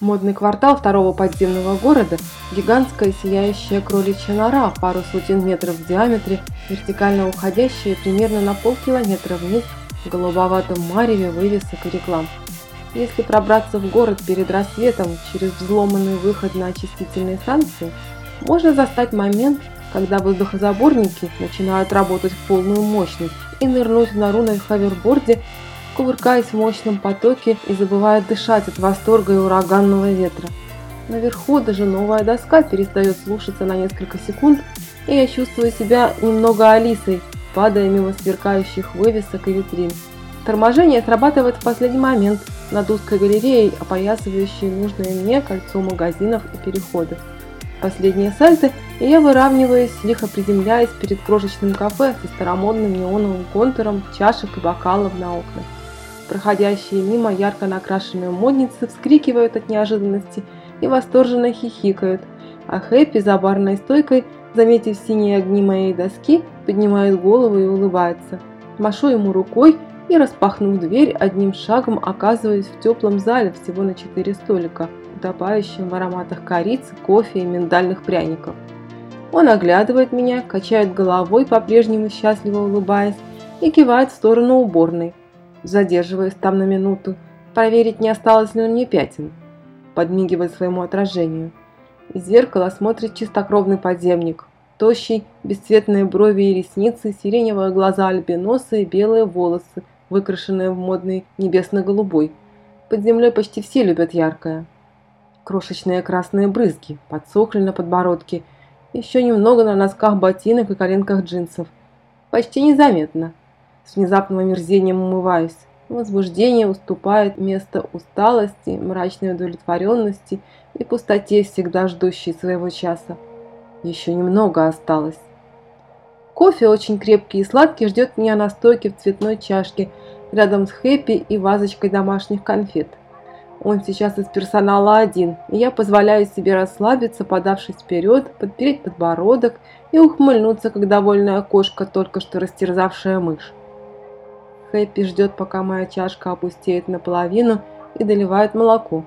Модный квартал второго подземного города – гигантская сияющая кроличья нора, пару сотен метров в диаметре, вертикально уходящая примерно на полкилометра вниз в голубоватом мареве вывесок и реклам. Если пробраться в город перед рассветом через взломанный выход на очистительные станции, можно застать момент, когда воздухозаборники начинают работать в полную мощность и нырнуть в нору на хаверборде кувыркаясь в мощном потоке и забывая дышать от восторга и ураганного ветра. Наверху даже новая доска перестает слушаться на несколько секунд, и я чувствую себя немного Алисой, падая мимо сверкающих вывесок и витрин. Торможение срабатывает в последний момент над узкой галереей, опоясывающей нужное мне кольцо магазинов и переходов. Последние сальты, и я выравниваюсь, лихо приземляясь перед крошечным кафе со старомодным неоновым контуром чашек и бокалов на окнах. Проходящие мимо ярко накрашенные модницы вскрикивают от неожиданности и восторженно хихикают, а Хэппи за барной стойкой, заметив синие огни моей доски, поднимает голову и улыбается. Машу ему рукой и, распахнув дверь, одним шагом оказываюсь в теплом зале всего на четыре столика, утопающим в ароматах корицы, кофе и миндальных пряников. Он оглядывает меня, качает головой, по-прежнему счастливо улыбаясь, и кивает в сторону уборной – задерживаясь там на минуту, проверить, не осталось ли у нее пятен, подмигивая своему отражению. Из зеркала смотрит чистокровный подземник. Тощий, бесцветные брови и ресницы, сиреневые глаза альбиноса и белые волосы, выкрашенные в модный небесно-голубой. Под землей почти все любят яркое. Крошечные красные брызги, подсохли на подбородке, еще немного на носках ботинок и коленках джинсов. Почти незаметно. С внезапным омерзением умываюсь. Возбуждение уступает место усталости, мрачной удовлетворенности и пустоте, всегда ждущей своего часа. Еще немного осталось. Кофе очень крепкий и сладкий ждет меня на стойке в цветной чашке, рядом с хэппи и вазочкой домашних конфет. Он сейчас из персонала один, и я позволяю себе расслабиться, подавшись вперед, подпереть подбородок и ухмыльнуться, как довольная кошка, только что растерзавшая мышь. Хэппи ждет, пока моя чашка опустеет наполовину и доливает молоко.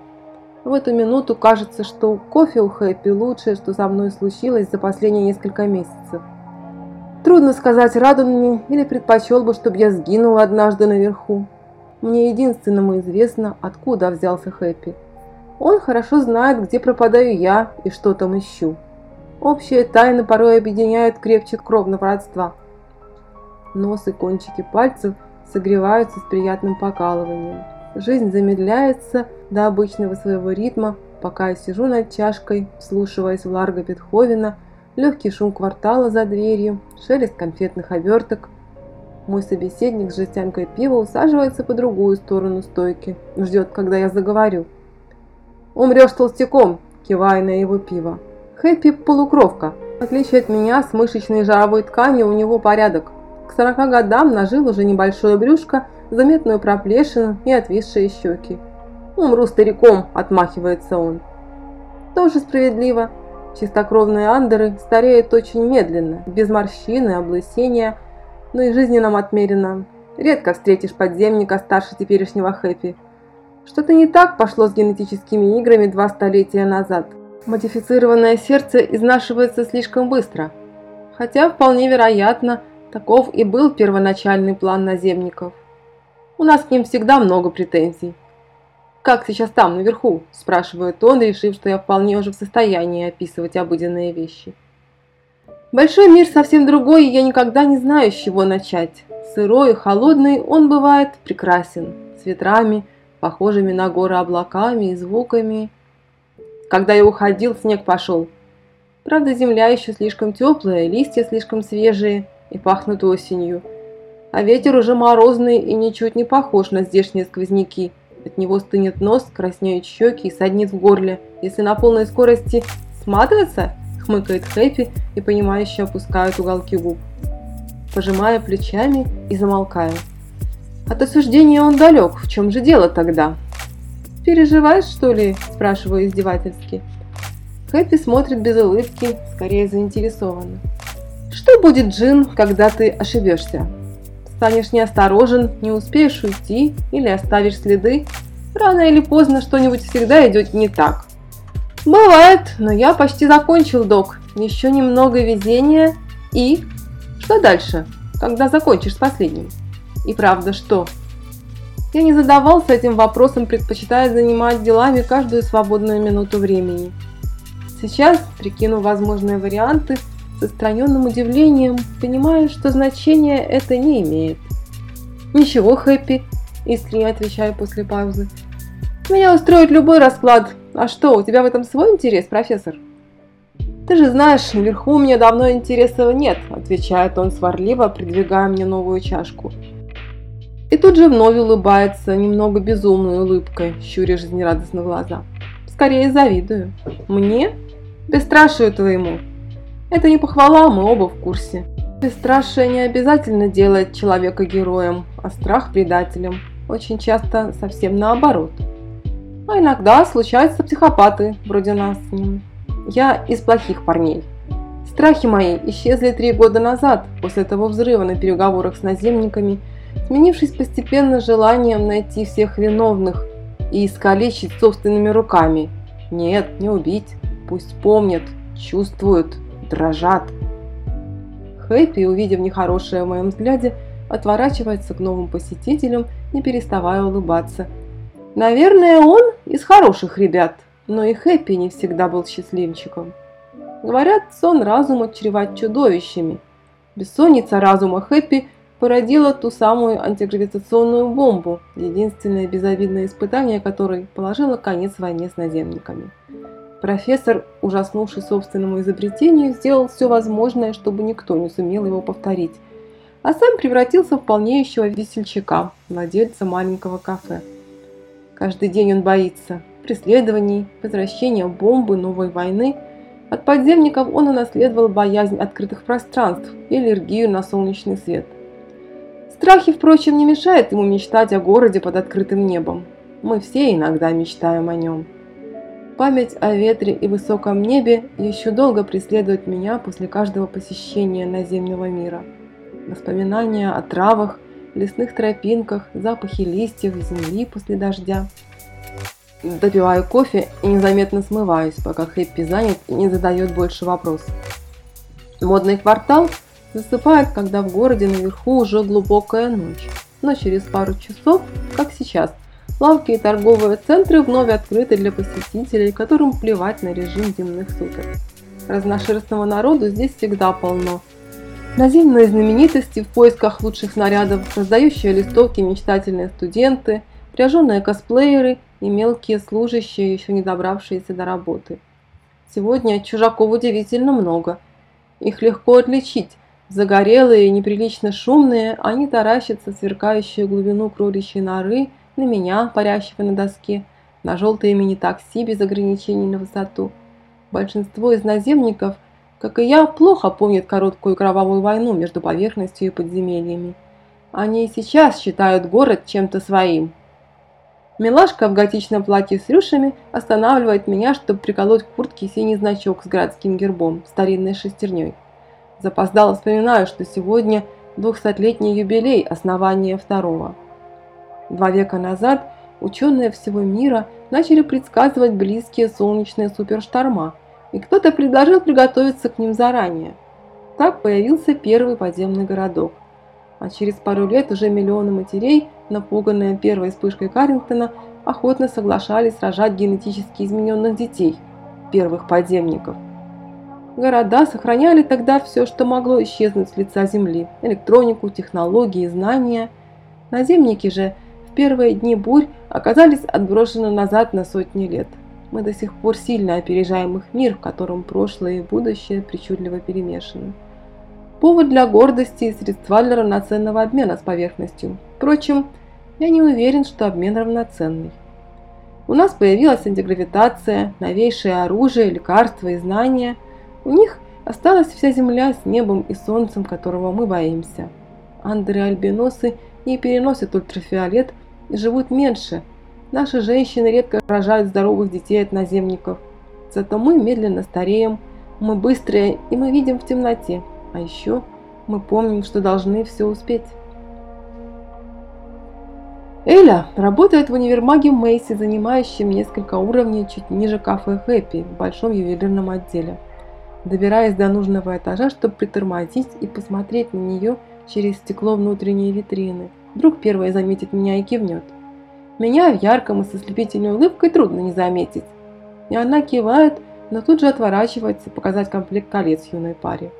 В эту минуту кажется, что кофе у Хэппи лучшее, что со мной случилось за последние несколько месяцев. Трудно сказать, рад он мне или предпочел бы, чтобы я сгинула однажды наверху. Мне единственному известно, откуда взялся Хэппи. Он хорошо знает, где пропадаю я и что там ищу. Общие тайны порой объединяют крепче кровного родства. Нос и кончики пальцев – согреваются с приятным покалыванием. Жизнь замедляется до обычного своего ритма, пока я сижу над чашкой, вслушиваясь в Ларго Бетховена, легкий шум квартала за дверью, шелест конфетных оберток. Мой собеседник с жестянкой пива усаживается по другую сторону стойки, ждет, когда я заговорю. «Умрешь толстяком!» – кивая на его пиво. «Хэппи – полукровка. В отличие от меня, с мышечной жировой тканью у него порядок. К 40 годам нажил уже небольшое брюшко, заметную проплешину и отвисшие щеки. «Умру стариком», – отмахивается он. Тоже справедливо. Чистокровные андеры стареют очень медленно, без морщин и облысения, но и жизни нам отмерено. Редко встретишь подземника старше теперешнего Хэппи. Что-то не так пошло с генетическими играми два столетия назад. Модифицированное сердце изнашивается слишком быстро. Хотя вполне вероятно, Таков и был первоначальный план наземников. У нас к ним всегда много претензий. «Как сейчас там, наверху?» – спрашивает он, решив, что я вполне уже в состоянии описывать обыденные вещи. Большой мир совсем другой, и я никогда не знаю, с чего начать. Сырой и холодный он бывает прекрасен, с ветрами, похожими на горы облаками и звуками. Когда я уходил, снег пошел. Правда, земля еще слишком теплая, листья слишком свежие – и пахнут осенью. А ветер уже морозный и ничуть не похож на здешние сквозняки. От него стынет нос, краснеют щеки и саднит в горле. Если на полной скорости сматываться, хмыкает Хэппи и понимающе опускает уголки губ. Пожимая плечами и замолкаю. От осуждения он далек, в чем же дело тогда? «Переживаешь, что ли?» – спрашиваю издевательски. Хэппи смотрит без улыбки, скорее заинтересованно. Что будет, Джин, когда ты ошибешься? Станешь неосторожен, не успеешь уйти или оставишь следы? Рано или поздно что-нибудь всегда идет не так. Бывает, но я почти закончил, док. Еще немного везения и... Что дальше, когда закончишь с последним? И правда, что? Я не задавался этим вопросом, предпочитая занимать делами каждую свободную минуту времени. Сейчас, прикинув возможные варианты, с отстраненным удивлением, понимаю, что значения это не имеет. «Ничего, Хэппи», – искренне отвечаю после паузы. «Меня устроит любой расклад. А что, у тебя в этом свой интерес, профессор?» «Ты же знаешь, наверху у меня давно интереса нет», – отвечает он сварливо, придвигая мне новую чашку. И тут же вновь улыбается, немного безумной улыбкой, щуря жизнерадостно глаза. «Скорее завидую. Мне? Бесстрашию твоему. Это не похвала, мы оба в курсе. Бесстрашие не обязательно делает человека героем, а страх предателем. Очень часто совсем наоборот. А иногда случаются психопаты, вроде нас с ним. Я из плохих парней. Страхи мои исчезли три года назад, после того взрыва на переговорах с наземниками, сменившись постепенно желанием найти всех виновных и искалечить собственными руками. Нет, не убить, пусть помнят, чувствуют, дрожат. Хэппи, увидев нехорошее в моем взгляде, отворачивается к новым посетителям, не переставая улыбаться. Наверное, он из хороших ребят – но и Хэппи не всегда был счастливчиком. Говорят, сон разума чреват чудовищами. Бессонница разума Хэппи породила ту самую антигравитационную бомбу, единственное безобидное испытание которой положило конец войне с наземниками. Профессор, ужаснувший собственному изобретению, сделал все возможное, чтобы никто не сумел его повторить, а сам превратился в полнеющего весельчака, владельца маленького кафе. Каждый день он боится, преследований, возвращения бомбы, новой войны. От подземников он унаследовал боязнь открытых пространств и аллергию на солнечный свет. Страхи, впрочем, не мешают ему мечтать о городе под открытым небом. Мы все иногда мечтаем о нем. Память о ветре и высоком небе еще долго преследует меня после каждого посещения наземного мира. Воспоминания о травах, лесных тропинках, запахи листьев, земли после дождя – Допиваю кофе и незаметно смываюсь, пока Хэппи занят и не задает больше вопросов. Модный квартал засыпает, когда в городе наверху уже глубокая ночь. Но через пару часов, как сейчас, лавки и торговые центры вновь открыты для посетителей, которым плевать на режим дневных суток. Разношерстного народу здесь всегда полно. Наземные знаменитости в поисках лучших снарядов, раздающие листовки мечтательные студенты, пряженные косплееры – и мелкие служащие, еще не добравшиеся до работы. Сегодня чужаков удивительно много. Их легко отличить. Загорелые неприлично шумные, они таращатся в сверкающую глубину кроличьей норы, на меня, парящего на доске, на желтые мини-такси без ограничений на высоту. Большинство из наземников, как и я, плохо помнят короткую кровавую войну между поверхностью и подземельями. Они и сейчас считают город чем-то своим, Милашка в готичном платье с рюшами останавливает меня, чтобы приколоть к куртке синий значок с городским гербом, старинной шестерней. Запоздало вспоминаю, что сегодня двухсотлетний юбилей основания второго. Два века назад ученые всего мира начали предсказывать близкие солнечные супершторма, и кто-то предложил приготовиться к ним заранее. Так появился первый подземный городок – а через пару лет уже миллионы матерей, напуганные первой вспышкой Каррингтона, охотно соглашались рожать генетически измененных детей, первых подземников. Города сохраняли тогда все, что могло исчезнуть с лица Земли – электронику, технологии, знания. Наземники же первые дни бурь оказались отброшены назад на сотни лет. Мы до сих пор сильно опережаем их мир, в котором прошлое и будущее причудливо перемешаны. Повод для гордости и средства для равноценного обмена с поверхностью. Впрочем, я не уверен, что обмен равноценный. У нас появилась антигравитация, новейшее оружие, лекарства и знания. У них осталась вся Земля с небом и солнцем, которого мы боимся. Андеры альбиносы не переносят ультрафиолет и живут меньше. Наши женщины редко рожают здоровых детей от наземников. Зато мы медленно стареем, мы быстрые и мы видим в темноте. А еще мы помним, что должны все успеть. Эля работает в универмаге Мейси, занимающем несколько уровней чуть ниже кафе Хэппи в большом ювелирном отделе. Добираясь до нужного этажа, чтобы притормозить и посмотреть на нее через стекло внутренней витрины, вдруг первая заметит меня и кивнет. Меня в ярком и со слепительной улыбкой трудно не заметить. И она кивает, но тут же отворачивается показать комплект колец юной паре.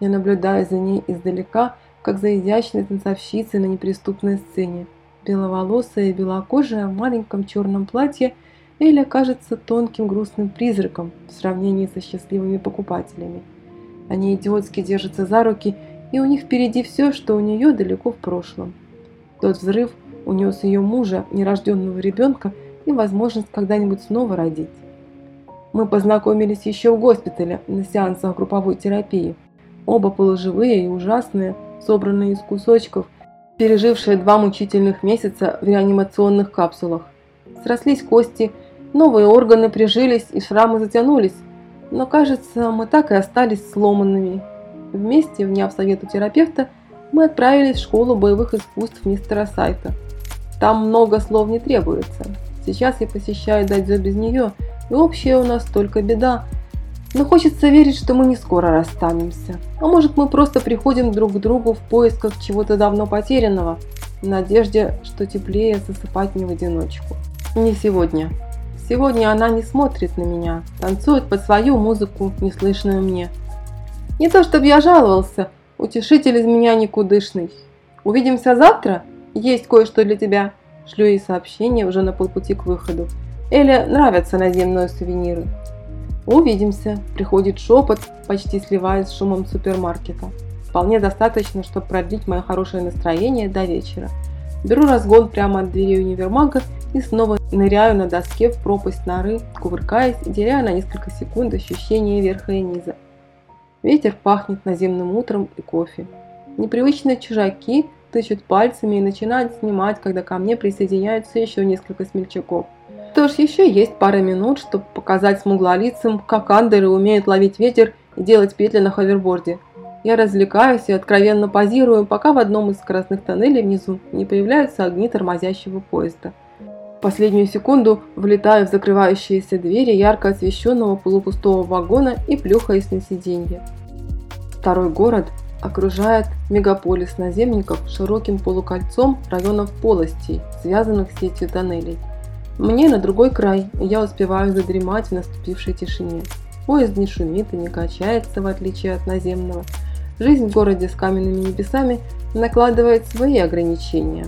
Я наблюдаю за ней издалека, как за изящной танцовщицей на неприступной сцене. Беловолосая и белокожая в маленьком черном платье Эля кажется тонким грустным призраком в сравнении со счастливыми покупателями. Они идиотски держатся за руки, и у них впереди все, что у нее далеко в прошлом. Тот взрыв унес ее мужа, нерожденного ребенка, и возможность когда-нибудь снова родить. Мы познакомились еще в госпитале на сеансах групповой терапии. Оба полуживые и ужасные, собранные из кусочков, пережившие два мучительных месяца в реанимационных капсулах. Срослись кости, новые органы прижились и шрамы затянулись, но кажется, мы так и остались сломанными. Вместе, вняв совету терапевта, мы отправились в школу боевых искусств мистера Сайта. Там много слов не требуется. Сейчас я посещаю дадзё без нее, и общая у нас только беда. Но хочется верить, что мы не скоро расстанемся. А может мы просто приходим друг к другу в поисках чего-то давно потерянного, в надежде, что теплее засыпать не в одиночку. Не сегодня. Сегодня она не смотрит на меня, танцует под свою музыку, неслышную мне. Не то чтобы я жаловался, утешитель из меня никудышный. Увидимся завтра? Есть кое-что для тебя. Шлю ей сообщение уже на полпути к выходу. Эле нравятся наземные сувениры. Увидимся. Приходит шепот, почти сливаясь с шумом супермаркета. Вполне достаточно, чтобы продлить мое хорошее настроение до вечера. Беру разгон прямо от двери универмага и снова ныряю на доске в пропасть норы, кувыркаясь и теряя на несколько секунд ощущение верха и низа. Ветер пахнет наземным утром и кофе. Непривычные чужаки тычут пальцами и начинают снимать, когда ко мне присоединяются еще несколько смельчаков. Что ж, еще есть пара минут, чтобы показать смуглолицам, как андеры умеют ловить ветер и делать петли на ховерборде. Я развлекаюсь и откровенно позирую, пока в одном из скоростных тоннелей внизу не появляются огни тормозящего поезда. В последнюю секунду влетаю в закрывающиеся двери ярко освещенного полупустого вагона и плюхаюсь на сиденье. Второй город окружает мегаполис наземников широким полукольцом районов полостей, связанных сетью тоннелей. Мне на другой край, я успеваю задремать в наступившей тишине. Поезд не шумит и не качается, в отличие от наземного. Жизнь в городе с каменными небесами накладывает свои ограничения.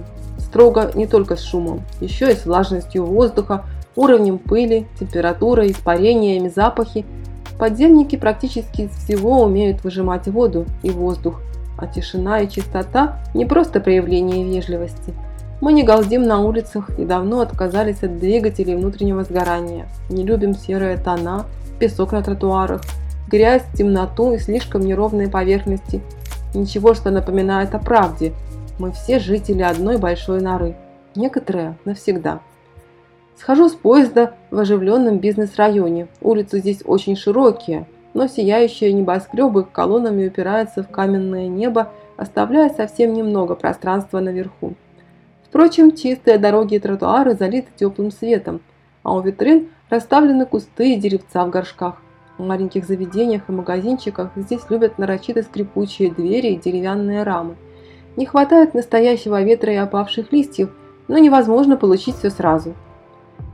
Строго не только с шумом, еще и с влажностью воздуха, уровнем пыли, температурой, испарениями, запахи. Подземники практически из всего умеют выжимать воду и воздух, а тишина и чистота не просто проявление вежливости – мы не галдим на улицах и давно отказались от двигателей внутреннего сгорания. Не любим серые тона, песок на тротуарах, грязь, темноту и слишком неровные поверхности. Ничего, что напоминает о правде. Мы все жители одной большой норы. Некоторые навсегда. Схожу с поезда в оживленном бизнес-районе. Улицы здесь очень широкие, но сияющие небоскребы колоннами упираются в каменное небо, оставляя совсем немного пространства наверху. Впрочем, чистые дороги и тротуары залиты теплым светом, а у витрин расставлены кусты и деревца в горшках. В маленьких заведениях и магазинчиках здесь любят нарочито скрипучие двери и деревянные рамы. Не хватает настоящего ветра и опавших листьев, но невозможно получить все сразу.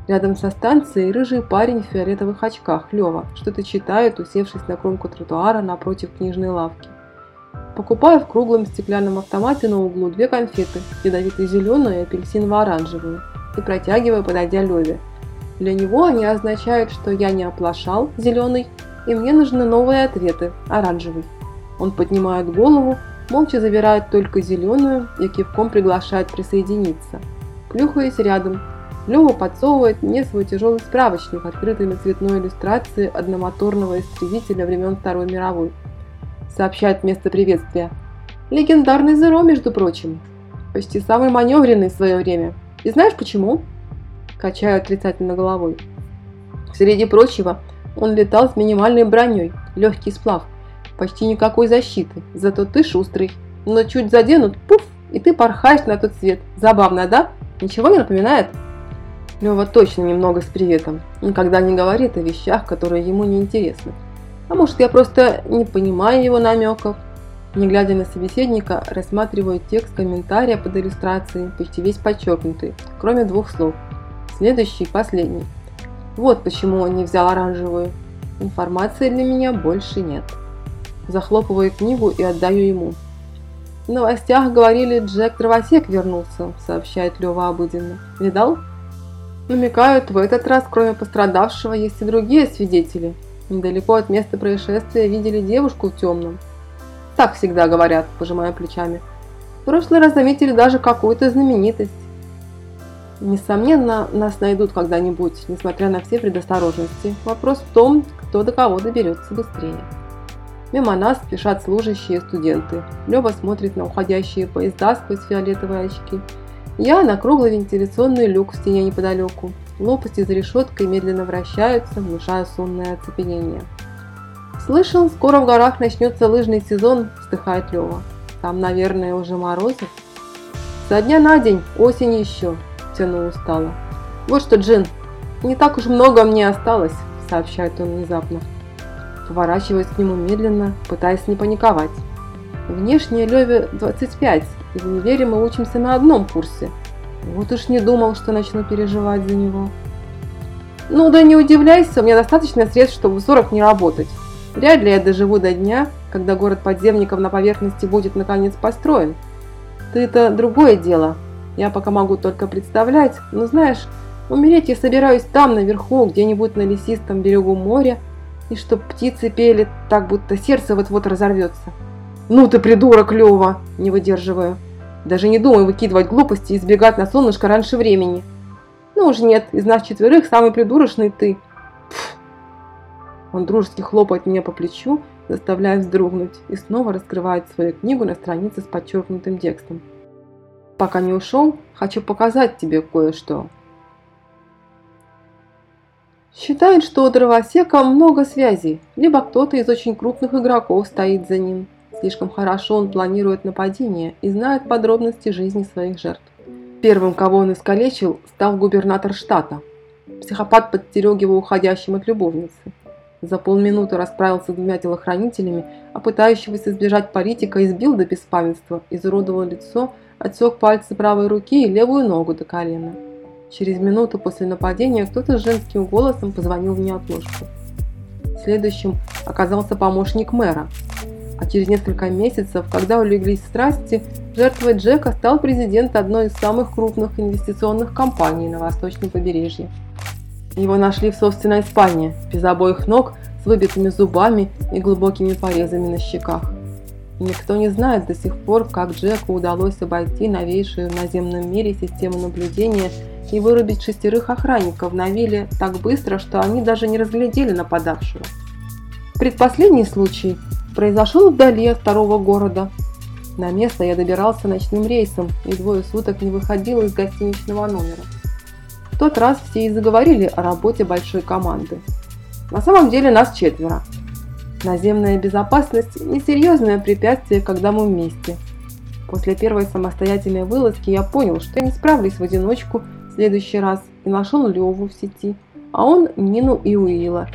Рядом со станцией рыжий парень в фиолетовых очках, Лева, что-то читает, усевшись на кромку тротуара напротив книжной лавки. Покупаю в круглом стеклянном автомате на углу две конфеты, ядовито-зеленую и апельсиново-оранжевую, и протягиваю, подойдя Леве. Для него они означают, что я не оплошал, зеленый, и мне нужны новые ответы, оранжевый. Он поднимает голову, молча забирает только зеленую и кивком приглашает присоединиться. Плюхаясь рядом, Лева подсовывает мне свой тяжелый справочник, открытый на цветной иллюстрации одномоторного истребителя времен Второй мировой сообщает место приветствия. Легендарный Зеро, между прочим. Почти самый маневренный в свое время. И знаешь почему? Качаю отрицательно головой. Среди прочего, он летал с минимальной броней, легкий сплав, почти никакой защиты, зато ты шустрый. Но чуть заденут, пуф, и ты порхаешь на тот свет. Забавно, да? Ничего не напоминает? Лева точно немного с приветом. Никогда не говорит о вещах, которые ему не интересны. А может, я просто не понимаю его намеков. Не глядя на собеседника, рассматриваю текст комментария под иллюстрацией, почти весь подчеркнутый, кроме двух слов. Следующий, последний. Вот почему он не взял оранжевую. Информации для меня больше нет. Захлопываю книгу и отдаю ему. В новостях говорили, Джек Дровосек вернулся, сообщает Лева обыденно. Видал? Намекают, в этот раз, кроме пострадавшего, есть и другие свидетели. Недалеко от места происшествия видели девушку в темном. Так всегда говорят, пожимая плечами. В прошлый раз заметили даже какую-то знаменитость. Несомненно, нас найдут когда-нибудь, несмотря на все предосторожности. Вопрос в том, кто до кого доберется быстрее. Мимо нас спешат служащие студенты. Лева смотрит на уходящие поезда сквозь фиолетовые очки. Я на круглый вентиляционный люк в стене неподалеку. Лопасти за решеткой медленно вращаются, внушая сонное оцепенение. «Слышал, скоро в горах начнется лыжный сезон», – вздыхает Лева. «Там, наверное, уже морозы». «Со дня на день, осень еще», – тяну устало. «Вот что, Джин, не так уж много мне осталось», – сообщает он внезапно. Поворачиваюсь к нему медленно, пытаясь не паниковать. Внешне Леве 25, и в универе мы учимся на одном курсе. Вот уж не думал, что начну переживать за него. Ну да не удивляйся, у меня достаточно средств, чтобы в 40 не работать. Вряд ли я доживу до дня, когда город подземников на поверхности будет наконец построен. Ты-то другое дело. Я пока могу только представлять, но знаешь, умереть я собираюсь там, наверху, где-нибудь на лесистом берегу моря, и чтоб птицы пели так, будто сердце вот-вот разорвется. «Ну ты придурок, Лёва!» – не выдерживаю. Даже не думай выкидывать глупости и избегать на солнышко раньше времени. Ну уж нет, из нас четверых самый придурочный ты. Пф. Он дружески хлопает меня по плечу, заставляя вздрогнуть, и снова раскрывает свою книгу на странице с подчеркнутым текстом. Пока не ушел, хочу показать тебе кое-что. Считает, что у дровосека много связей, либо кто-то из очень крупных игроков стоит за ним. Слишком хорошо он планирует нападение и знает подробности жизни своих жертв. Первым, кого он искалечил, стал губернатор штата. Психопат подстерег его уходящим от любовницы. За полминуты расправился с двумя телохранителями, а пытающегося сбежать политика избил до беспамятства, изуродовал лицо, отсек пальцы правой руки и левую ногу до колена. Через минуту после нападения кто-то женским голосом позвонил в неотложку. Следующим оказался помощник мэра. А через несколько месяцев, когда улеглись страсти, жертвой Джека стал президент одной из самых крупных инвестиционных компаний на восточном побережье. Его нашли в собственной спальне, без обоих ног, с выбитыми зубами и глубокими порезами на щеках. Никто не знает до сих пор, как Джеку удалось обойти новейшую в наземном мире систему наблюдения и вырубить шестерых охранников на вилле так быстро, что они даже не разглядели нападавшего. Предпоследний случай произошел вдали от второго города. На место я добирался ночным рейсом и двое суток не выходил из гостиничного номера. В тот раз все и заговорили о работе большой команды. На самом деле нас четверо. Наземная безопасность – несерьезное препятствие, когда мы вместе. После первой самостоятельной вылазки я понял, что я не справлюсь в одиночку следующий раз и нашел Леву в сети, а он Нину и Уилла.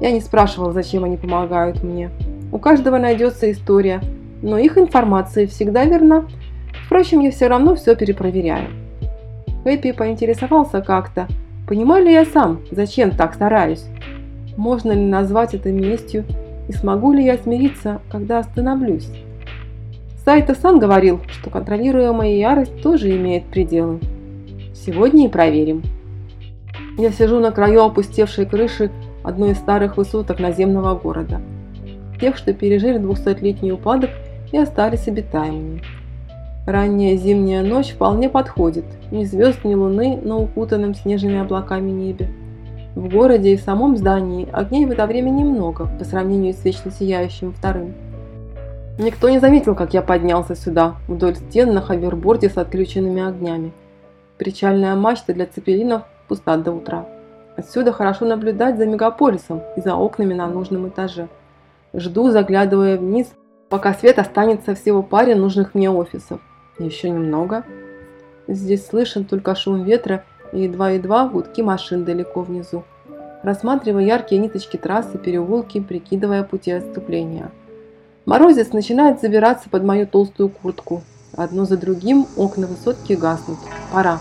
Я не спрашивал, зачем они помогают мне. У каждого найдется история, но их информация всегда верна. Впрочем, я все равно все перепроверяю. Хэппи поинтересовался как-то, понимаю ли я сам, зачем так стараюсь. Можно ли назвать это местью и смогу ли я смириться, когда остановлюсь? Сайта-сан говорил, что контролируемая ярость тоже имеет пределы. Сегодня и проверим. Я сижу на краю опустевшей крыши одной из старых высоток наземного города. Тех, что пережили двухсотлетний упадок и остались обитаемыми. Ранняя зимняя ночь вполне подходит. Ни звезд, ни луны на укутанном снежными облаками небе. В городе и в самом здании огней в это время немного по сравнению с вечно сияющим вторым. Никто не заметил, как я поднялся сюда, вдоль стен на хаверборде с отключенными огнями. Причальная мачта для цепелинов пуста до утра. Отсюда хорошо наблюдать за мегаполисом и за окнами на нужном этаже. Жду, заглядывая вниз, пока свет останется всего паре нужных мне офисов. Еще немного. Здесь слышен только шум ветра и едва-едва гудки машин далеко внизу. Рассматривая яркие ниточки трассы, переулки, прикидывая пути отступления. Морозец начинает забираться под мою толстую куртку. Одно за другим окна высотки гаснут. Пора.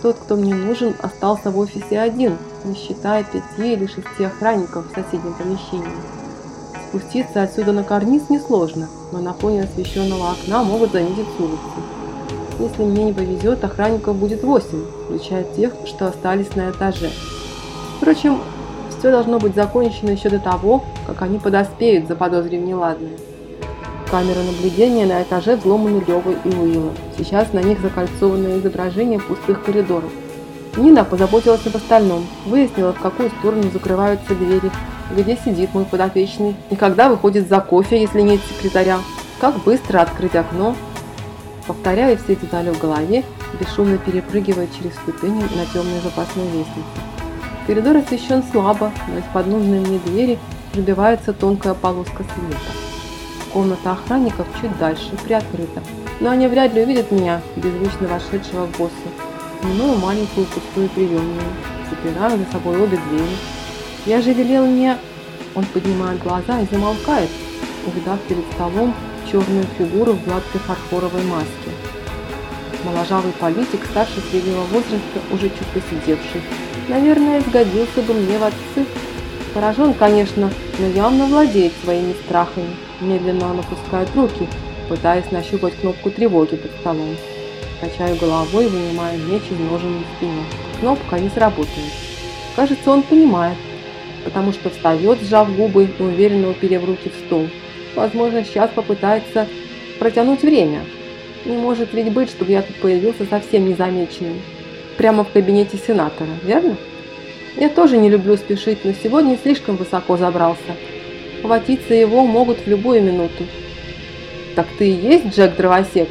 Тот, кто мне нужен, остался в офисе один, не считая пяти или шести охранников в соседнем помещении. Спуститься отсюда на карниз несложно, но на фоне освещенного окна могут заметить с улицы. Если мне не повезет, охранников будет восемь, включая тех, что остались на этаже. Впрочем, все должно быть закончено еще до того, как они подоспеют, заподозрив неладное. Камеры наблюдения на этаже взломаны Левой и Уиллом. Сейчас на них закольцованное изображение пустых коридоров. Нина позаботилась об остальном, выяснила, в какую сторону закрываются двери, где сидит мой подопечный и когда выходит за кофе, если нет секретаря, как быстро открыть окно. Повторяю все детали в голове, бесшумно перепрыгивая через ступени на темной запасной лестнице. Коридор освещен слабо, но из-под нужной мне двери пробивается тонкая полоска света. Комната охранников чуть дальше, приоткрыта, но они вряд ли увидят меня, беззвучно вошедшего в босса. Миную маленькую пустую приемную, запираю за собой обе двери. Я же велел мне... Он поднимает глаза и замолкает, увидав перед столом черную фигуру в гладкой фарфоровой маске. Моложавый политик старше среднего возраста, уже чуть посидевший. Наверное, сгодился бы мне в отцы. Поражен, конечно, но явно владеет своими страхами. Медленно он опускает руки, пытаясь нащупать кнопку тревоги под столом. Качаю головой, вынимая меч из ножен на спине. Кнопка не сработает. Кажется, он понимает, потому что встает, сжав губы и уверенно уперев руки в стол. Возможно, сейчас попытается протянуть время. Не может ведь быть, чтобы я тут появился совсем незамеченным. Прямо в кабинете сенатора, верно? Я тоже не люблю спешить, но сегодня слишком высоко забрался. Хватиться его могут в любую минуту. Так ты и есть Джек Дровосек?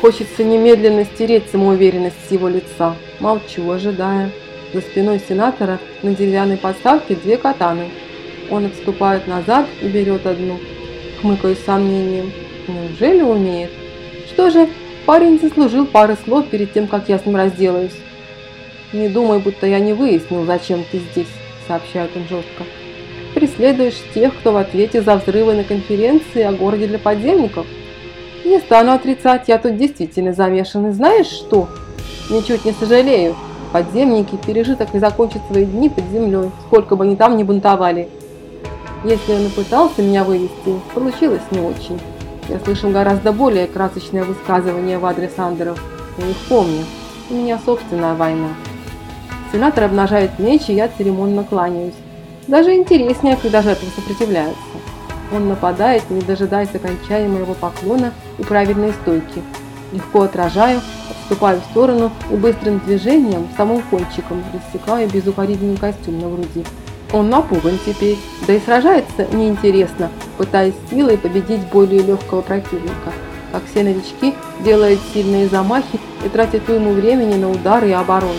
Хочется немедленно стереть самоуверенность с его лица. Молчу, ожидая. За спиной сенатора на деревянной подставке две катаны. Он отступает назад и берет одну. Хмыкаю с сомнением. Неужели умеет? Что же, парень заслужил пары слов перед тем, как я с ним разделаюсь. Не думай, будто я не выяснил, зачем ты здесь, сообщает он жестко преследуешь тех, кто в ответе за взрывы на конференции о городе для подземников? Не стану отрицать, я тут действительно замешан, и знаешь что? Ничуть не сожалею. Подземники пережиток и закончат свои дни под землей, сколько бы они там ни бунтовали. Если он и пытался меня вывести, получилось не очень. Я слышал гораздо более красочное высказывание в адрес Андеров. Я их помню. У меня собственная война. Сенатор обнажает меч, и я церемонно кланяюсь. Даже интереснее, когда жертва сопротивляется. Он нападает, не дожидаясь окончания моего поклона и правильной стойки. Легко отражаю, отступаю в сторону и быстрым движением, самым кончиком, рассекаю безукоризненный костюм на груди. Он напуган теперь, да и сражается неинтересно, пытаясь силой победить более легкого противника. Как все новички, делает сильные замахи и тратит уйму времени на удары и оборону.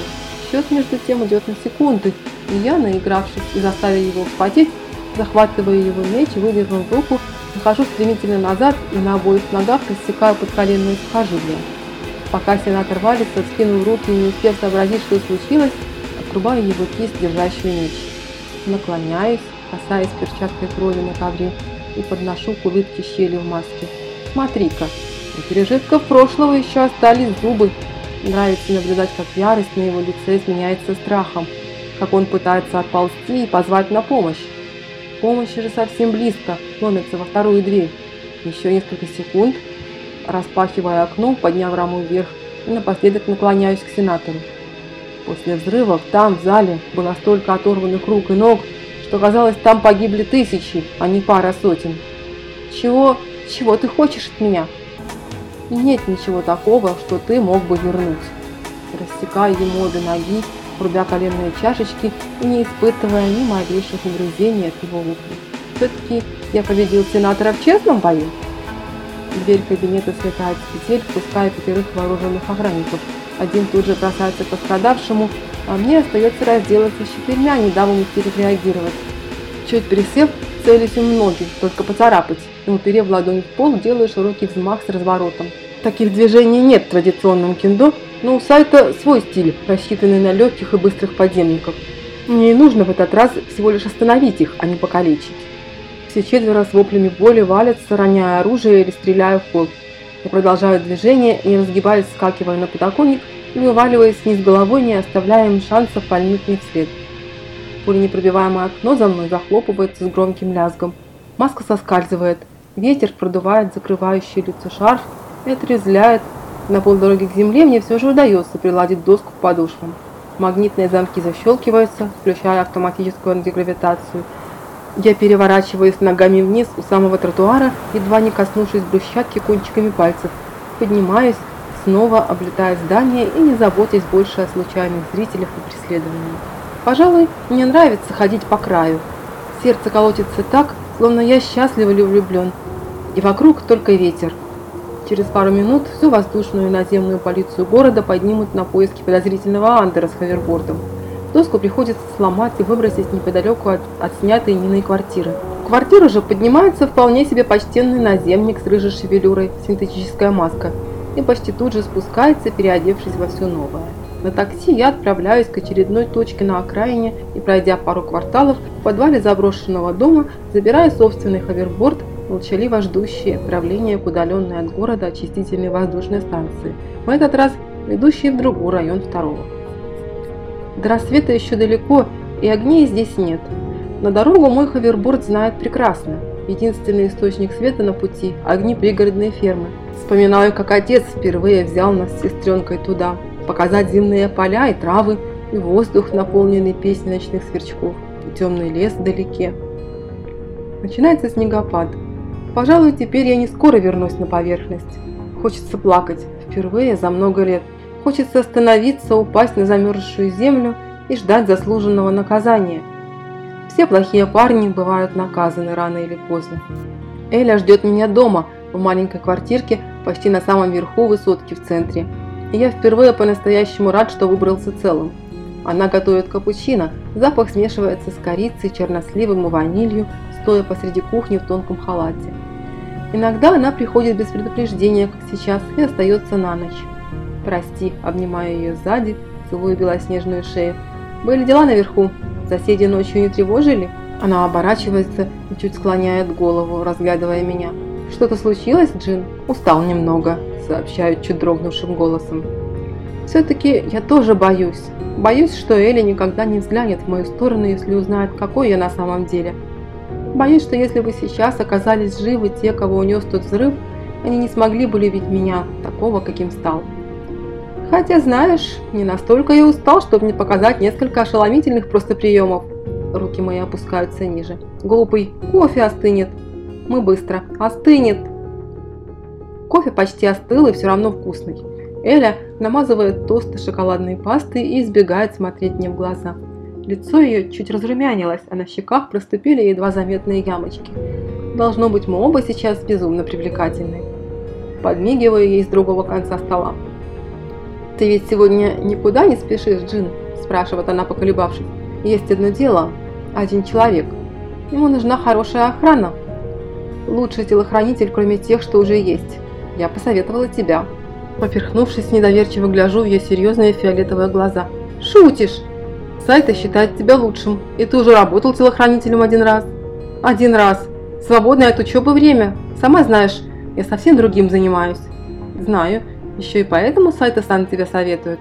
Счет между тем идет на секунды, и я, наигравшись и заставив его вспотеть, захватываю его меч и, выдернув руку, захожу стремительно назад и на обоих ногах рассекаю подколенное сухожилие. Пока сенатор валится, скинул руки и не успев сообразить, что случилось, отрубаю его кисть, держащую меч. Наклоняюсь, касаясь перчаткой крови на ковре и подношу к улыбке щели в маске. Смотри-ка, у пережитков прошлого еще остались зубы. Нравится наблюдать, как ярость на его лице сменяется страхом как он пытается отползти и позвать на помощь. Помощь же совсем близко, ломится во вторую дверь. Еще несколько секунд, распахивая окно, подняв раму вверх и напоследок наклоняюсь к сенатору. После взрывов там, в зале, было столько оторванных рук и ног, что казалось, там погибли тысячи, а не пара сотен. Чего, чего ты хочешь от меня? Нет ничего такого, что ты мог бы вернуть. Рассекая ему обе ноги, рубя коленные чашечки и не испытывая ни малейших угрызений от его лука. Все-таки я победил сенатора в честном бою. Дверь кабинета слетает с петель, впуская пятерых вооруженных охранников. Один тут же бросается к пострадавшему, а мне остается разделаться четырьмя, не дав ему перереагировать. Чуть присев, целюсь ему ноги, только поцарапать, и уперев ладонь в пол, делаю широкий взмах с разворотом. Таких движений нет в традиционном кендо, но у сайта свой стиль, рассчитанный на легких и быстрых подземников. Мне и нужно в этот раз всего лишь остановить их, а не покалечить. Все четверо с воплями боли валятся, роняя оружие или стреляя в пол. Я продолжаю движение, не разгибаясь, скакивая на подоконник и вываливаясь вниз головой, не оставляя им шанса пальнуть мне вслед. Пуленепробиваемое окно за мной захлопывается с громким лязгом. Маска соскальзывает. Ветер продувает закрывающий лицо шарф и отрезляет. На полдороги к земле мне все же удается приладить доску к подошвам. Магнитные замки защелкиваются, включая автоматическую антигравитацию. Я переворачиваюсь ногами вниз у самого тротуара, едва не коснувшись брусчатки кончиками пальцев. Поднимаюсь, снова облетая здание и не заботясь больше о случайных зрителях и преследовании. Пожалуй, мне нравится ходить по краю. Сердце колотится так, словно я счастлив или влюблен. И вокруг только ветер. Через пару минут всю воздушную и наземную полицию города поднимут на поиски подозрительного Андера с ховербордом. Доску приходится сломать и выбросить неподалеку от, от снятой Ниной квартиры. В квартиру же поднимается вполне себе почтенный наземник с рыжей шевелюрой, синтетическая маска, и почти тут же спускается, переодевшись во все новое. На такси я отправляюсь к очередной точке на окраине и, пройдя пару кварталов, в подвале заброшенного дома забираю собственный ховерборд, молчаливо ждущий отправления к удаленной от города очистительной воздушной станции, в этот раз ведущий в другой район второго. До рассвета еще далеко, и огней здесь нет. На дорогу мой ховерборд знает прекрасно. Единственный источник света на пути – огни пригородной фермы. Вспоминаю, как отец впервые взял нас с сестренкой туда – показать земные поля и травы, и воздух, наполненный песней ночных сверчков, и темный лес вдалеке. Начинается снегопад. Пожалуй, теперь я не скоро вернусь на поверхность. Хочется плакать, впервые за много лет. Хочется остановиться, упасть на замерзшую землю и ждать заслуженного наказания. Все плохие парни бывают наказаны рано или поздно. Эля ждет меня дома, в маленькой квартирке, почти на самом верху высотки в центре и я впервые по-настоящему рад, что выбрался целым. Она готовит капучино, запах смешивается с корицей, черносливом и ванилью, стоя посреди кухни в тонком халате. Иногда она приходит без предупреждения, как сейчас, и остается на ночь. «Прости», обнимаю ее сзади, целую белоснежную шею. «Были дела наверху? Соседи ночью не тревожили?» Она оборачивается и чуть склоняет голову, разглядывая меня. «Что-то случилось, Джин?» «Устал немного», сообщают чуть дрогнувшим голосом. Все-таки я тоже боюсь. Боюсь, что Элли никогда не взглянет в мою сторону, если узнает, какой я на самом деле. Боюсь, что если бы сейчас оказались живы те, кого унес тот взрыв, они не смогли бы любить меня, такого, каким стал. Хотя, знаешь, не настолько я устал, чтобы не показать несколько ошеломительных просто приемов. Руки мои опускаются ниже. Глупый, кофе остынет. Мы быстро. Остынет. Кофе почти остыл и все равно вкусный. Эля намазывает тосты шоколадной пастой и избегает смотреть мне в глаза. Лицо ее чуть разрумянилось, а на щеках проступили едва заметные ямочки. Должно быть, мы оба сейчас безумно привлекательны. Подмигиваю ей с другого конца стола. «Ты ведь сегодня никуда не спешишь, Джин?» – спрашивает она, поколебавшись. «Есть одно дело. Один человек. Ему нужна хорошая охрана. Лучший телохранитель, кроме тех, что уже есть. Я посоветовала тебя». Поперхнувшись, недоверчиво гляжу в ее серьезные фиолетовые глаза. «Шутишь? Сайта считает тебя лучшим, и ты уже работал телохранителем один раз». «Один раз. Свободное от учебы время. Сама знаешь, я совсем другим занимаюсь». «Знаю. Еще и поэтому Сайта сам тебя советует.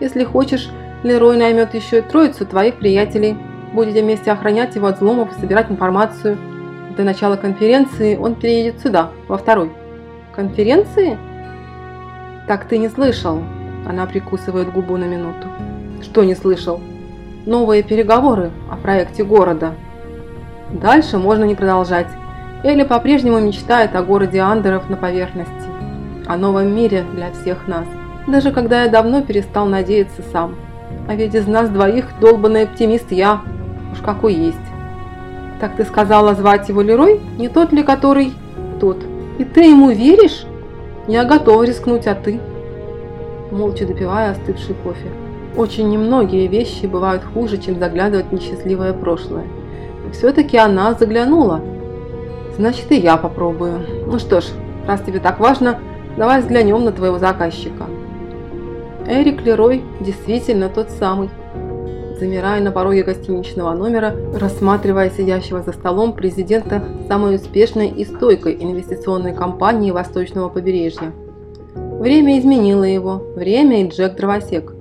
Если хочешь, Лерой наймет еще и троицу твоих приятелей. Будете вместе охранять его от взломов и собирать информацию. До начала конференции он переедет сюда, во второй. Конференции? Так ты не слышал. Она прикусывает губу на минуту. Что не слышал? Новые переговоры о проекте города. Дальше можно не продолжать. Элли по-прежнему мечтает о городе Андеров на поверхности. О новом мире для всех нас. Даже когда я давно перестал надеяться сам. А ведь из нас двоих долбанный оптимист я. Уж какой есть. Так ты сказала звать его Лерой? Не тот ли, который... Тот. И ты ему веришь? Я готова рискнуть, а ты? Молча допивая остывший кофе. Очень немногие вещи бывают хуже, чем заглядывать в несчастливое прошлое. И все-таки она заглянула. Значит, и я попробую. Ну что ж, раз тебе так важно, Давай взглянем на твоего заказчика. Эрик Лерой действительно тот самый. Замирая на пороге гостиничного номера, рассматривая сидящего за столом президента самой успешной и стойкой инвестиционной компании Восточного побережья. Время изменило его, время и Джек Дровосек.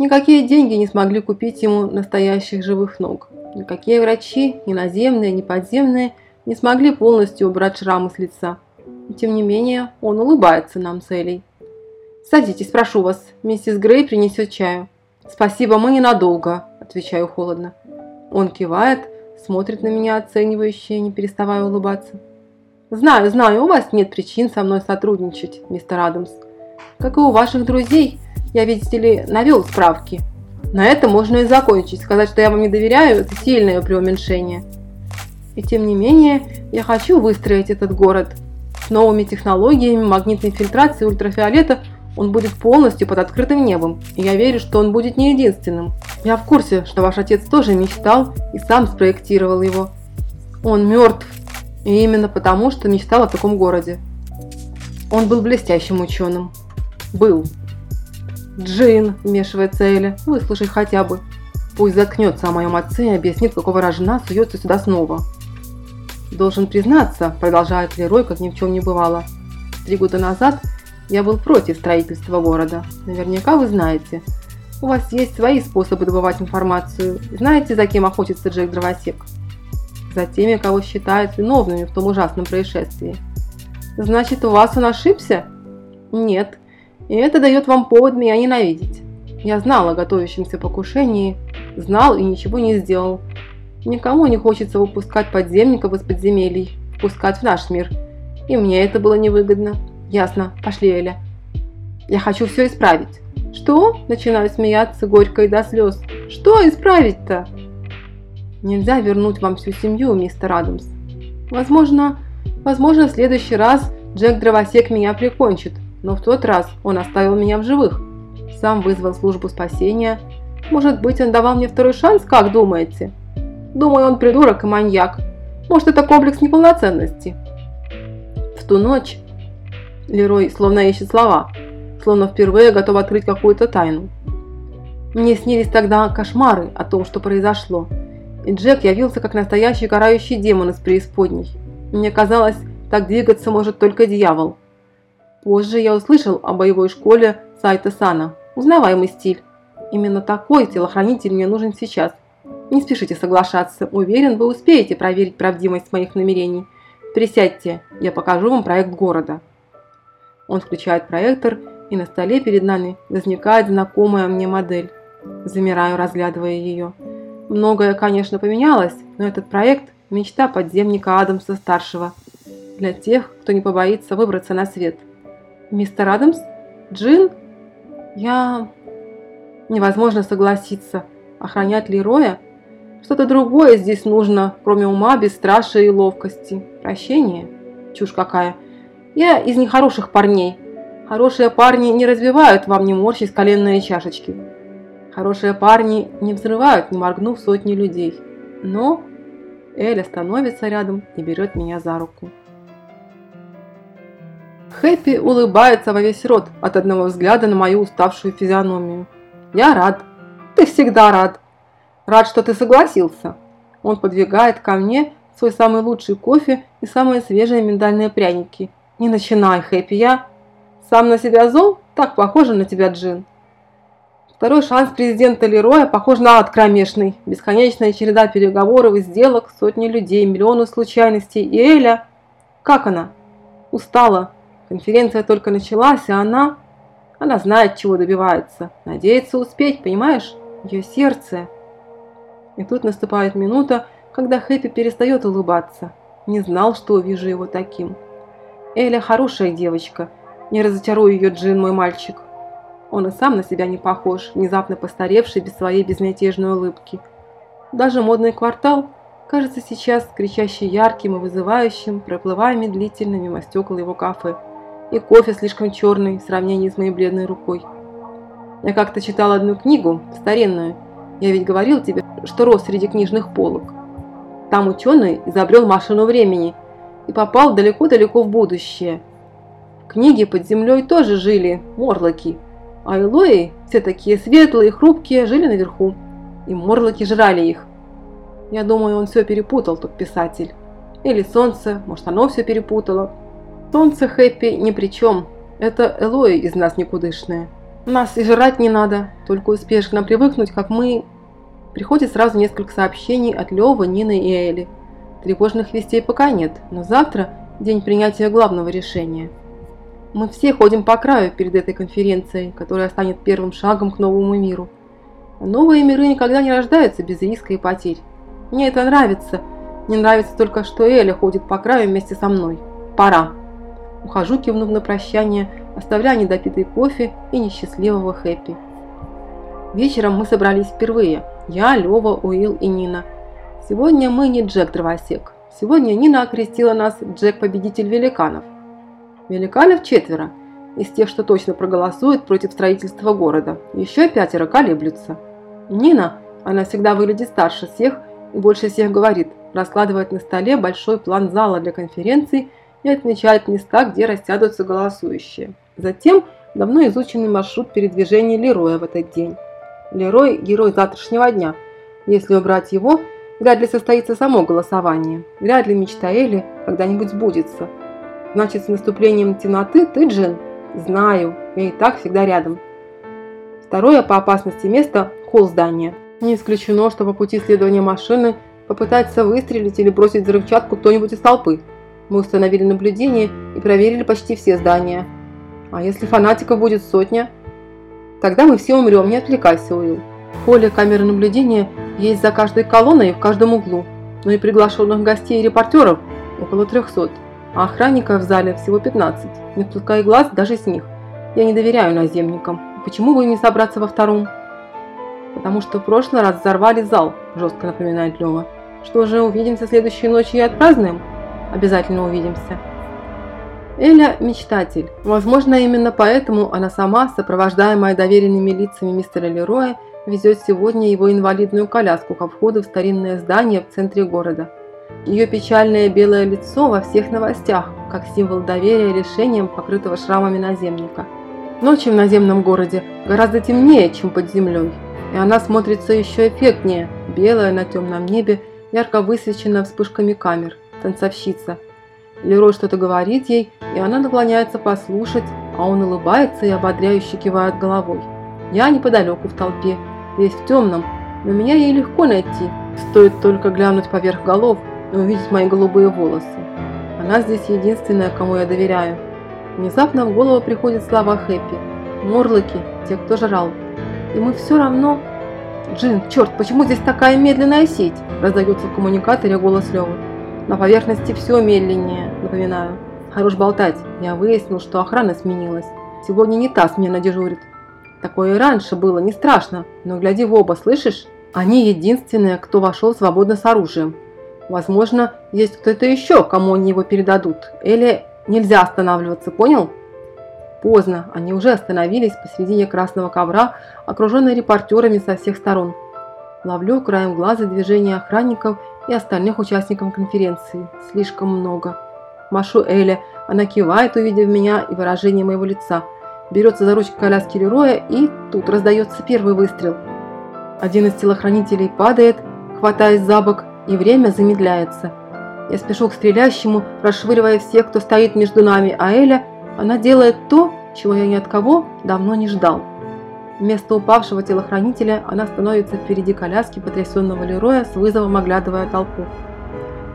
Никакие деньги не смогли купить ему настоящих живых ног. Никакие врачи, ни наземные, ни подземные, не смогли полностью убрать шрамы с лица. Тем не менее, он улыбается нам с Элей. «Садитесь, прошу вас, миссис Грей принесет чаю». «Спасибо, мы ненадолго», – отвечаю холодно. Он кивает, смотрит на меня оценивающе, не переставая улыбаться. «Знаю, знаю, у вас нет причин со мной сотрудничать, мистер Адамс. Как и у ваших друзей, я, видите ли, навел справки. На это можно и закончить. Сказать, что я вам не доверяю, это сильное преуменьшение. И тем не менее, я хочу выстроить этот город. С новыми технологиями магнитной фильтрации ультрафиолета он будет полностью под открытым небом, и я верю, что он будет не единственным. Я в курсе, что ваш отец тоже мечтал и сам спроектировал его. Он мертв, и именно потому, что мечтал о таком городе. Он был блестящим ученым. Был. Джин, вмешивается Эля, выслушай хотя бы. Пусть заткнется о моем отце и объяснит, какого рожна суется сюда снова. Должен признаться, продолжает Лерой, как ни в чем не бывало. Три года назад я был против строительства города. Наверняка вы знаете. У вас есть свои способы добывать информацию. Знаете, за кем охотится Джек Дровосек? За теми, кого считают виновными в том ужасном происшествии. Значит, у вас он ошибся? Нет. И это дает вам повод меня ненавидеть. Я знал о готовящемся покушении, знал и ничего не сделал. Никому не хочется выпускать подземников из подземелий, впускать в наш мир. И мне это было невыгодно. Ясно, пошли, Эля. Я хочу все исправить. Что? Начинаю смеяться горько и до слез. Что исправить-то? Нельзя вернуть вам всю семью, мистер Адамс. Возможно, возможно, в следующий раз Джек Дровосек меня прикончит, но в тот раз он оставил меня в живых. Сам вызвал службу спасения. Может быть, он давал мне второй шанс, как думаете? Думаю, он придурок и маньяк. Может, это комплекс неполноценности. В ту ночь Лерой словно ищет слова, словно впервые готов открыть какую-то тайну. Мне снились тогда кошмары о том, что произошло, и Джек явился как настоящий карающий демон из преисподней. Мне казалось, так двигаться может только дьявол. Позже я услышал о боевой школе Сайта Сана. Узнаваемый стиль. Именно такой телохранитель мне нужен сейчас. Не спешите соглашаться. Уверен, вы успеете проверить правдивость моих намерений. Присядьте, я покажу вам проект города. Он включает проектор, и на столе перед нами возникает знакомая мне модель. Замираю, разглядывая ее. Многое, конечно, поменялось, но этот проект – мечта подземника Адамса-старшего. Для тех, кто не побоится выбраться на свет. Мистер Адамс? Джин? Я... Невозможно согласиться. Охранять Лероя? Что-то другое здесь нужно, кроме ума, бесстрашия и ловкости. Прощение? Чушь какая. Я из нехороших парней. Хорошие парни не разбивают вам не морщись коленные чашечки. Хорошие парни не взрывают, не моргнув сотни людей. Но Эля становится рядом и берет меня за руку. Хэппи улыбается во весь рот от одного взгляда на мою уставшую физиономию. Я рад. Ты всегда рад. Рад, что ты согласился. Он подвигает ко мне свой самый лучший кофе и самые свежие миндальные пряники – не начинай, Хэппи, я сам на себя зол, так похоже на тебя, Джин. Второй шанс президента Лероя похож на ад кромешный. Бесконечная череда переговоров и сделок, сотни людей, миллионы случайностей. И Эля... Как она? Устала. Конференция только началась, а она... Она знает, чего добивается. Надеется успеть, понимаешь? Ее сердце... И тут наступает минута, когда Хэппи перестает улыбаться. Не знал, что увижу его таким. Эля хорошая девочка. Не разочарую ее, Джин, мой мальчик. Он и сам на себя не похож, внезапно постаревший без своей безмятежной улыбки. Даже модный квартал кажется сейчас кричащий ярким и вызывающим, проплывая медлительно мимо стекол его кафе. И кофе слишком черный в сравнении с моей бледной рукой. Я как-то читал одну книгу, старинную. Я ведь говорил тебе, что рос среди книжных полок. Там ученый изобрел машину времени – и попал далеко-далеко в будущее. книге под землей тоже жили морлоки, а Элои, все такие светлые и хрупкие, жили наверху, и морлоки жрали их. Я думаю, он все перепутал, тот писатель. Или солнце, может оно все перепутало. Солнце Хэппи ни при чем, это Элои из нас никудышные. Нас и жрать не надо, только успеешь к нам привыкнуть, как мы... Приходит сразу несколько сообщений от Лёвы, Нины и Эли. Тревожных вестей пока нет, но завтра день принятия главного решения. Мы все ходим по краю перед этой конференцией, которая станет первым шагом к новому миру. новые миры никогда не рождаются без риска и потерь. Мне это нравится. Не нравится только, что Эля ходит по краю вместе со мной. Пора. Ухожу, кивнув на прощание, оставляя недопитый кофе и несчастливого Хэппи. Вечером мы собрались впервые. Я, Лёва, Уилл и Нина. Сегодня мы не Джек Дровосек. Сегодня Нина окрестила нас Джек-победитель великанов. Великанов четверо, из тех, что точно проголосуют против строительства города. Еще пятеро колеблются. Нина, она всегда выглядит старше всех и больше всех говорит, раскладывает на столе большой план зала для конференций и отмечает места, где растянутся голосующие. Затем давно изученный маршрут передвижения Лероя в этот день. Лерой – герой завтрашнего дня. Если убрать его, вряд ли состоится само голосование. Вряд ли мечта Эли когда-нибудь сбудется. Значит, с наступлением темноты ты, Джин? Знаю, я и так всегда рядом. Второе по опасности место – холл здания. Не исключено, что по пути следования машины попытается выстрелить или бросить взрывчатку кто-нибудь из толпы. Мы установили наблюдение и проверили почти все здания. А если фанатиков будет сотня? Тогда мы все умрем, не отвлекайся, Уилл. В камеры наблюдения есть за каждой колонной и в каждом углу. Но и приглашенных гостей и репортеров около 300, а охранников в зале всего 15. Не впускай глаз даже с них. Я не доверяю наземникам. Почему бы не собраться во втором? потому что в прошлый раз взорвали зал», – жестко напоминает Лёва. «Что же, увидимся следующей ночью и отпразднуем?» «Обязательно увидимся». Эля – мечтатель. Возможно, именно поэтому она сама, сопровождаемая доверенными лицами мистера Лероя, везет сегодня его инвалидную коляску ко входу в старинное здание в центре города. Ее печальное белое лицо во всех новостях, как символ доверия решениям покрытого шрамами наземника. Ночью в наземном городе гораздо темнее, чем под землей и она смотрится еще эффектнее, белая на темном небе, ярко высвечена вспышками камер, танцовщица. Лерой что-то говорит ей, и она наклоняется послушать, а он улыбается и ободряюще кивает головой. Я неподалеку в толпе, весь в темном, но меня ей легко найти. Стоит только глянуть поверх голов и увидеть мои голубые волосы. Она здесь единственная, кому я доверяю. Внезапно в голову приходят слова Хэппи. Морлоки, те, кто жрал. И мы все равно... Джин, черт, почему здесь такая медленная сеть? Раздается в коммуникаторе голос Левы. На поверхности все медленнее, напоминаю. Хорош болтать. Я выяснил, что охрана сменилась. Сегодня не та смена дежурит. Такое и раньше было, не страшно. Но гляди в оба, слышишь? Они единственные, кто вошел свободно с оружием. Возможно, есть кто-то еще, кому они его передадут. Или нельзя останавливаться, понял? Поздно, они уже остановились посредине красного ковра, окруженные репортерами со всех сторон. Ловлю краем глаза движения охранников и остальных участников конференции. Слишком много. Машу Эля, она кивает, увидев меня и выражение моего лица. Берется за ручку коляски Лероя, и тут раздается первый выстрел. Один из телохранителей падает, хватаясь за бок, и время замедляется. Я спешу к стрелящему, расшвыривая всех, кто стоит между нами, а Эля – она делает то, чего я ни от кого давно не ждал. Вместо упавшего телохранителя она становится впереди коляски потрясенного Лероя с вызовом оглядывая толпу.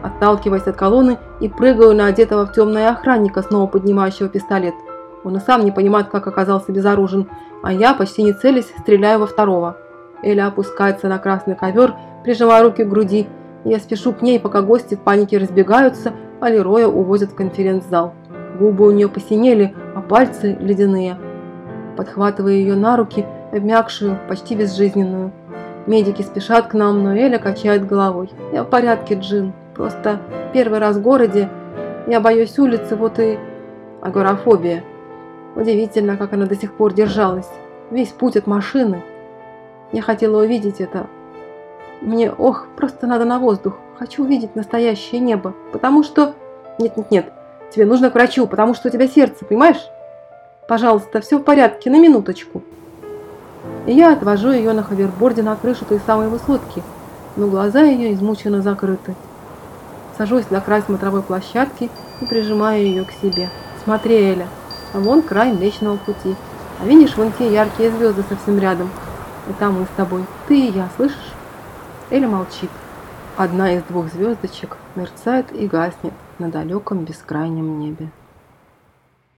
Отталкиваясь от колонны и прыгаю на одетого в темное охранника, снова поднимающего пистолет. Он и сам не понимает, как оказался безоружен, а я, почти не целясь, стреляю во второго. Эля опускается на красный ковер, прижимая руки к груди. Я спешу к ней, пока гости в панике разбегаются, а Лероя увозят в конференц-зал. Губы у нее посинели, а пальцы ледяные. Подхватывая ее на руки, обмякшую, почти безжизненную. Медики спешат к нам, но Эля качает головой. «Я в порядке, Джин. Просто первый раз в городе. Я боюсь улицы, вот и агорафобия». Удивительно, как она до сих пор держалась. Весь путь от машины. Я хотела увидеть это. Мне, ох, просто надо на воздух. Хочу увидеть настоящее небо. Потому что... Нет-нет-нет, Тебе нужно к врачу, потому что у тебя сердце, понимаешь? Пожалуйста, все в порядке, на минуточку. И я отвожу ее на ховерборде на крышу той самой высотки, но глаза ее измученно закрыты. Сажусь на край смотровой площадки и прижимаю ее к себе. Смотри, Эля, а вон край Млечного Пути. А видишь, вон те яркие звезды совсем рядом. И там мы с тобой, ты и я, слышишь? Эля молчит. Одна из двух звездочек мерцает и гаснет на далеком бескрайнем небе.